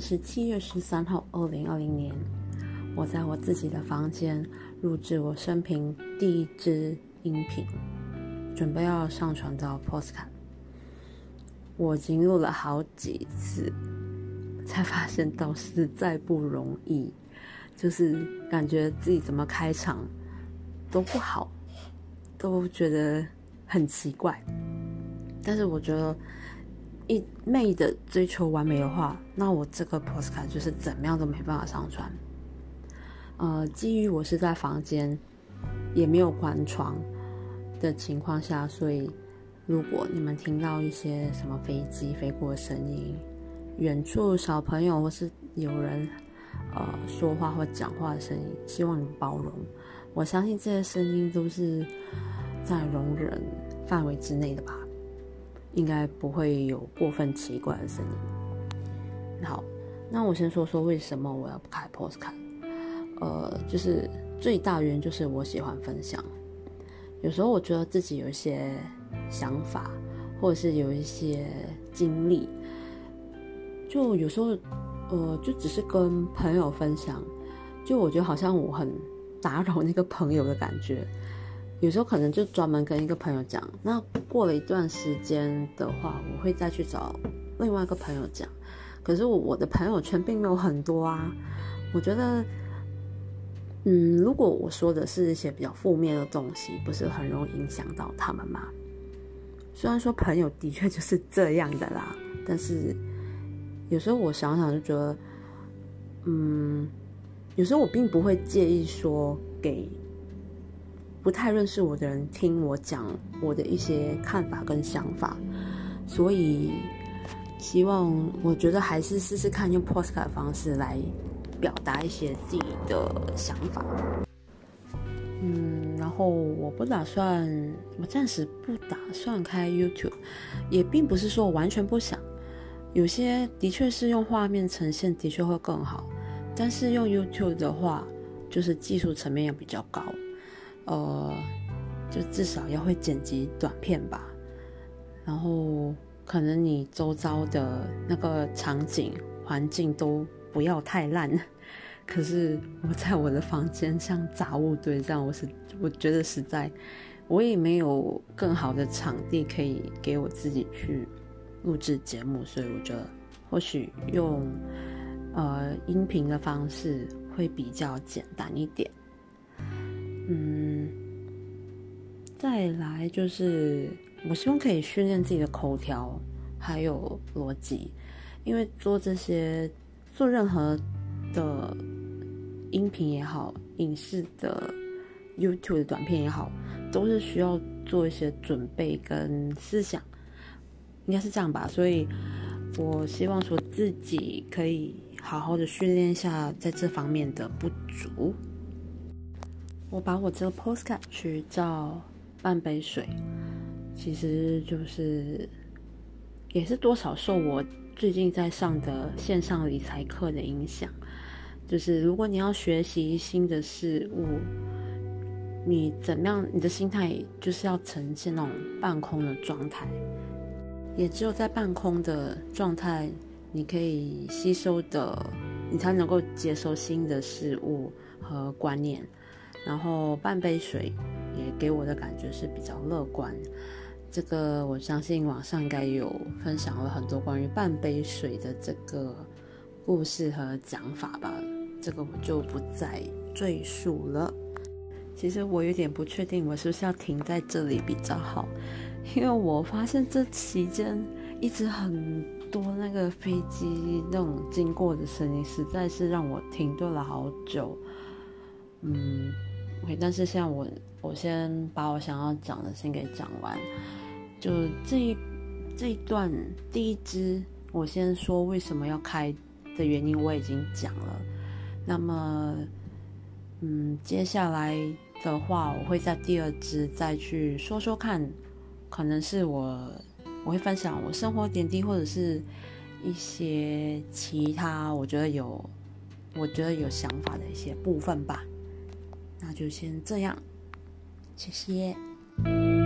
是七月十三号，二零二零年。我在我自己的房间录制我生平第一支音频，准备要上传到 Postcard。我已经录了好几次，才发现到实在不容易，就是感觉自己怎么开场都不好，都觉得很奇怪。但是我觉得。一昧的追求完美的话，那我这个 postcard 就是怎么样都没办法上传。呃，基于我是在房间，也没有关窗的情况下，所以如果你们听到一些什么飞机飞过的声音，远处小朋友或是有人呃说话或讲话的声音，希望你们包容。我相信这些声音都是在容忍范围之内的吧。应该不会有过分奇怪的声音。好，那我先说说为什么我要开 Postcard。呃，就是最大原因就是我喜欢分享。有时候我觉得自己有一些想法，或者是有一些经历，就有时候呃，就只是跟朋友分享，就我觉得好像我很打扰那个朋友的感觉。有时候可能就专门跟一个朋友讲，那过了一段时间的话，我会再去找另外一个朋友讲。可是我我的朋友圈并没有很多啊。我觉得，嗯，如果我说的是一些比较负面的东西，不是很容易影响到他们吗？虽然说朋友的确就是这样的啦，但是有时候我想想就觉得，嗯，有时候我并不会介意说给。不太认识我的人听我讲我的一些看法跟想法，所以希望我觉得还是试试看用 postcard 方式来表达一些自己的想法。嗯，然后我不打算，我暂时不打算开 YouTube，也并不是说我完全不想，有些的确是用画面呈现的确会更好，但是用 YouTube 的话，就是技术层面要比较高。呃，就至少要会剪辑短片吧，然后可能你周遭的那个场景环境都不要太烂。可是我在我的房间像杂物堆这样，我是我觉得实在，我也没有更好的场地可以给我自己去录制节目，所以我觉得或许用呃音频的方式会比较简单一点。嗯，再来就是，我希望可以训练自己的口条，还有逻辑，因为做这些做任何的音频也好，影视的 YouTube 的短片也好，都是需要做一些准备跟思想，应该是这样吧。所以我希望说自己可以好好的训练一下在这方面的不足。我把我这个 postcard 去叫半杯水，其实就是也是多少受我最近在上的线上理财课的影响。就是如果你要学习新的事物，你怎么样？你的心态就是要呈现那种半空的状态。也只有在半空的状态，你可以吸收的，你才能够接受新的事物和观念。然后半杯水也给我的感觉是比较乐观，这个我相信网上应该有分享了很多关于半杯水的这个故事和讲法吧，这个我就不再赘述了。其实我有点不确定我是不是要停在这里比较好，因为我发现这期间一直很多那个飞机那种经过的声音，实在是让我停顿了好久。嗯。OK，但是现在我我先把我想要讲的先给讲完，就这一这一段第一支，我先说为什么要开的原因我已经讲了。那么，嗯，接下来的话，我会在第二支再去说说看，可能是我我会分享我生活点滴，或者是一些其他我觉得有我觉得有想法的一些部分吧。那就先这样谢谢。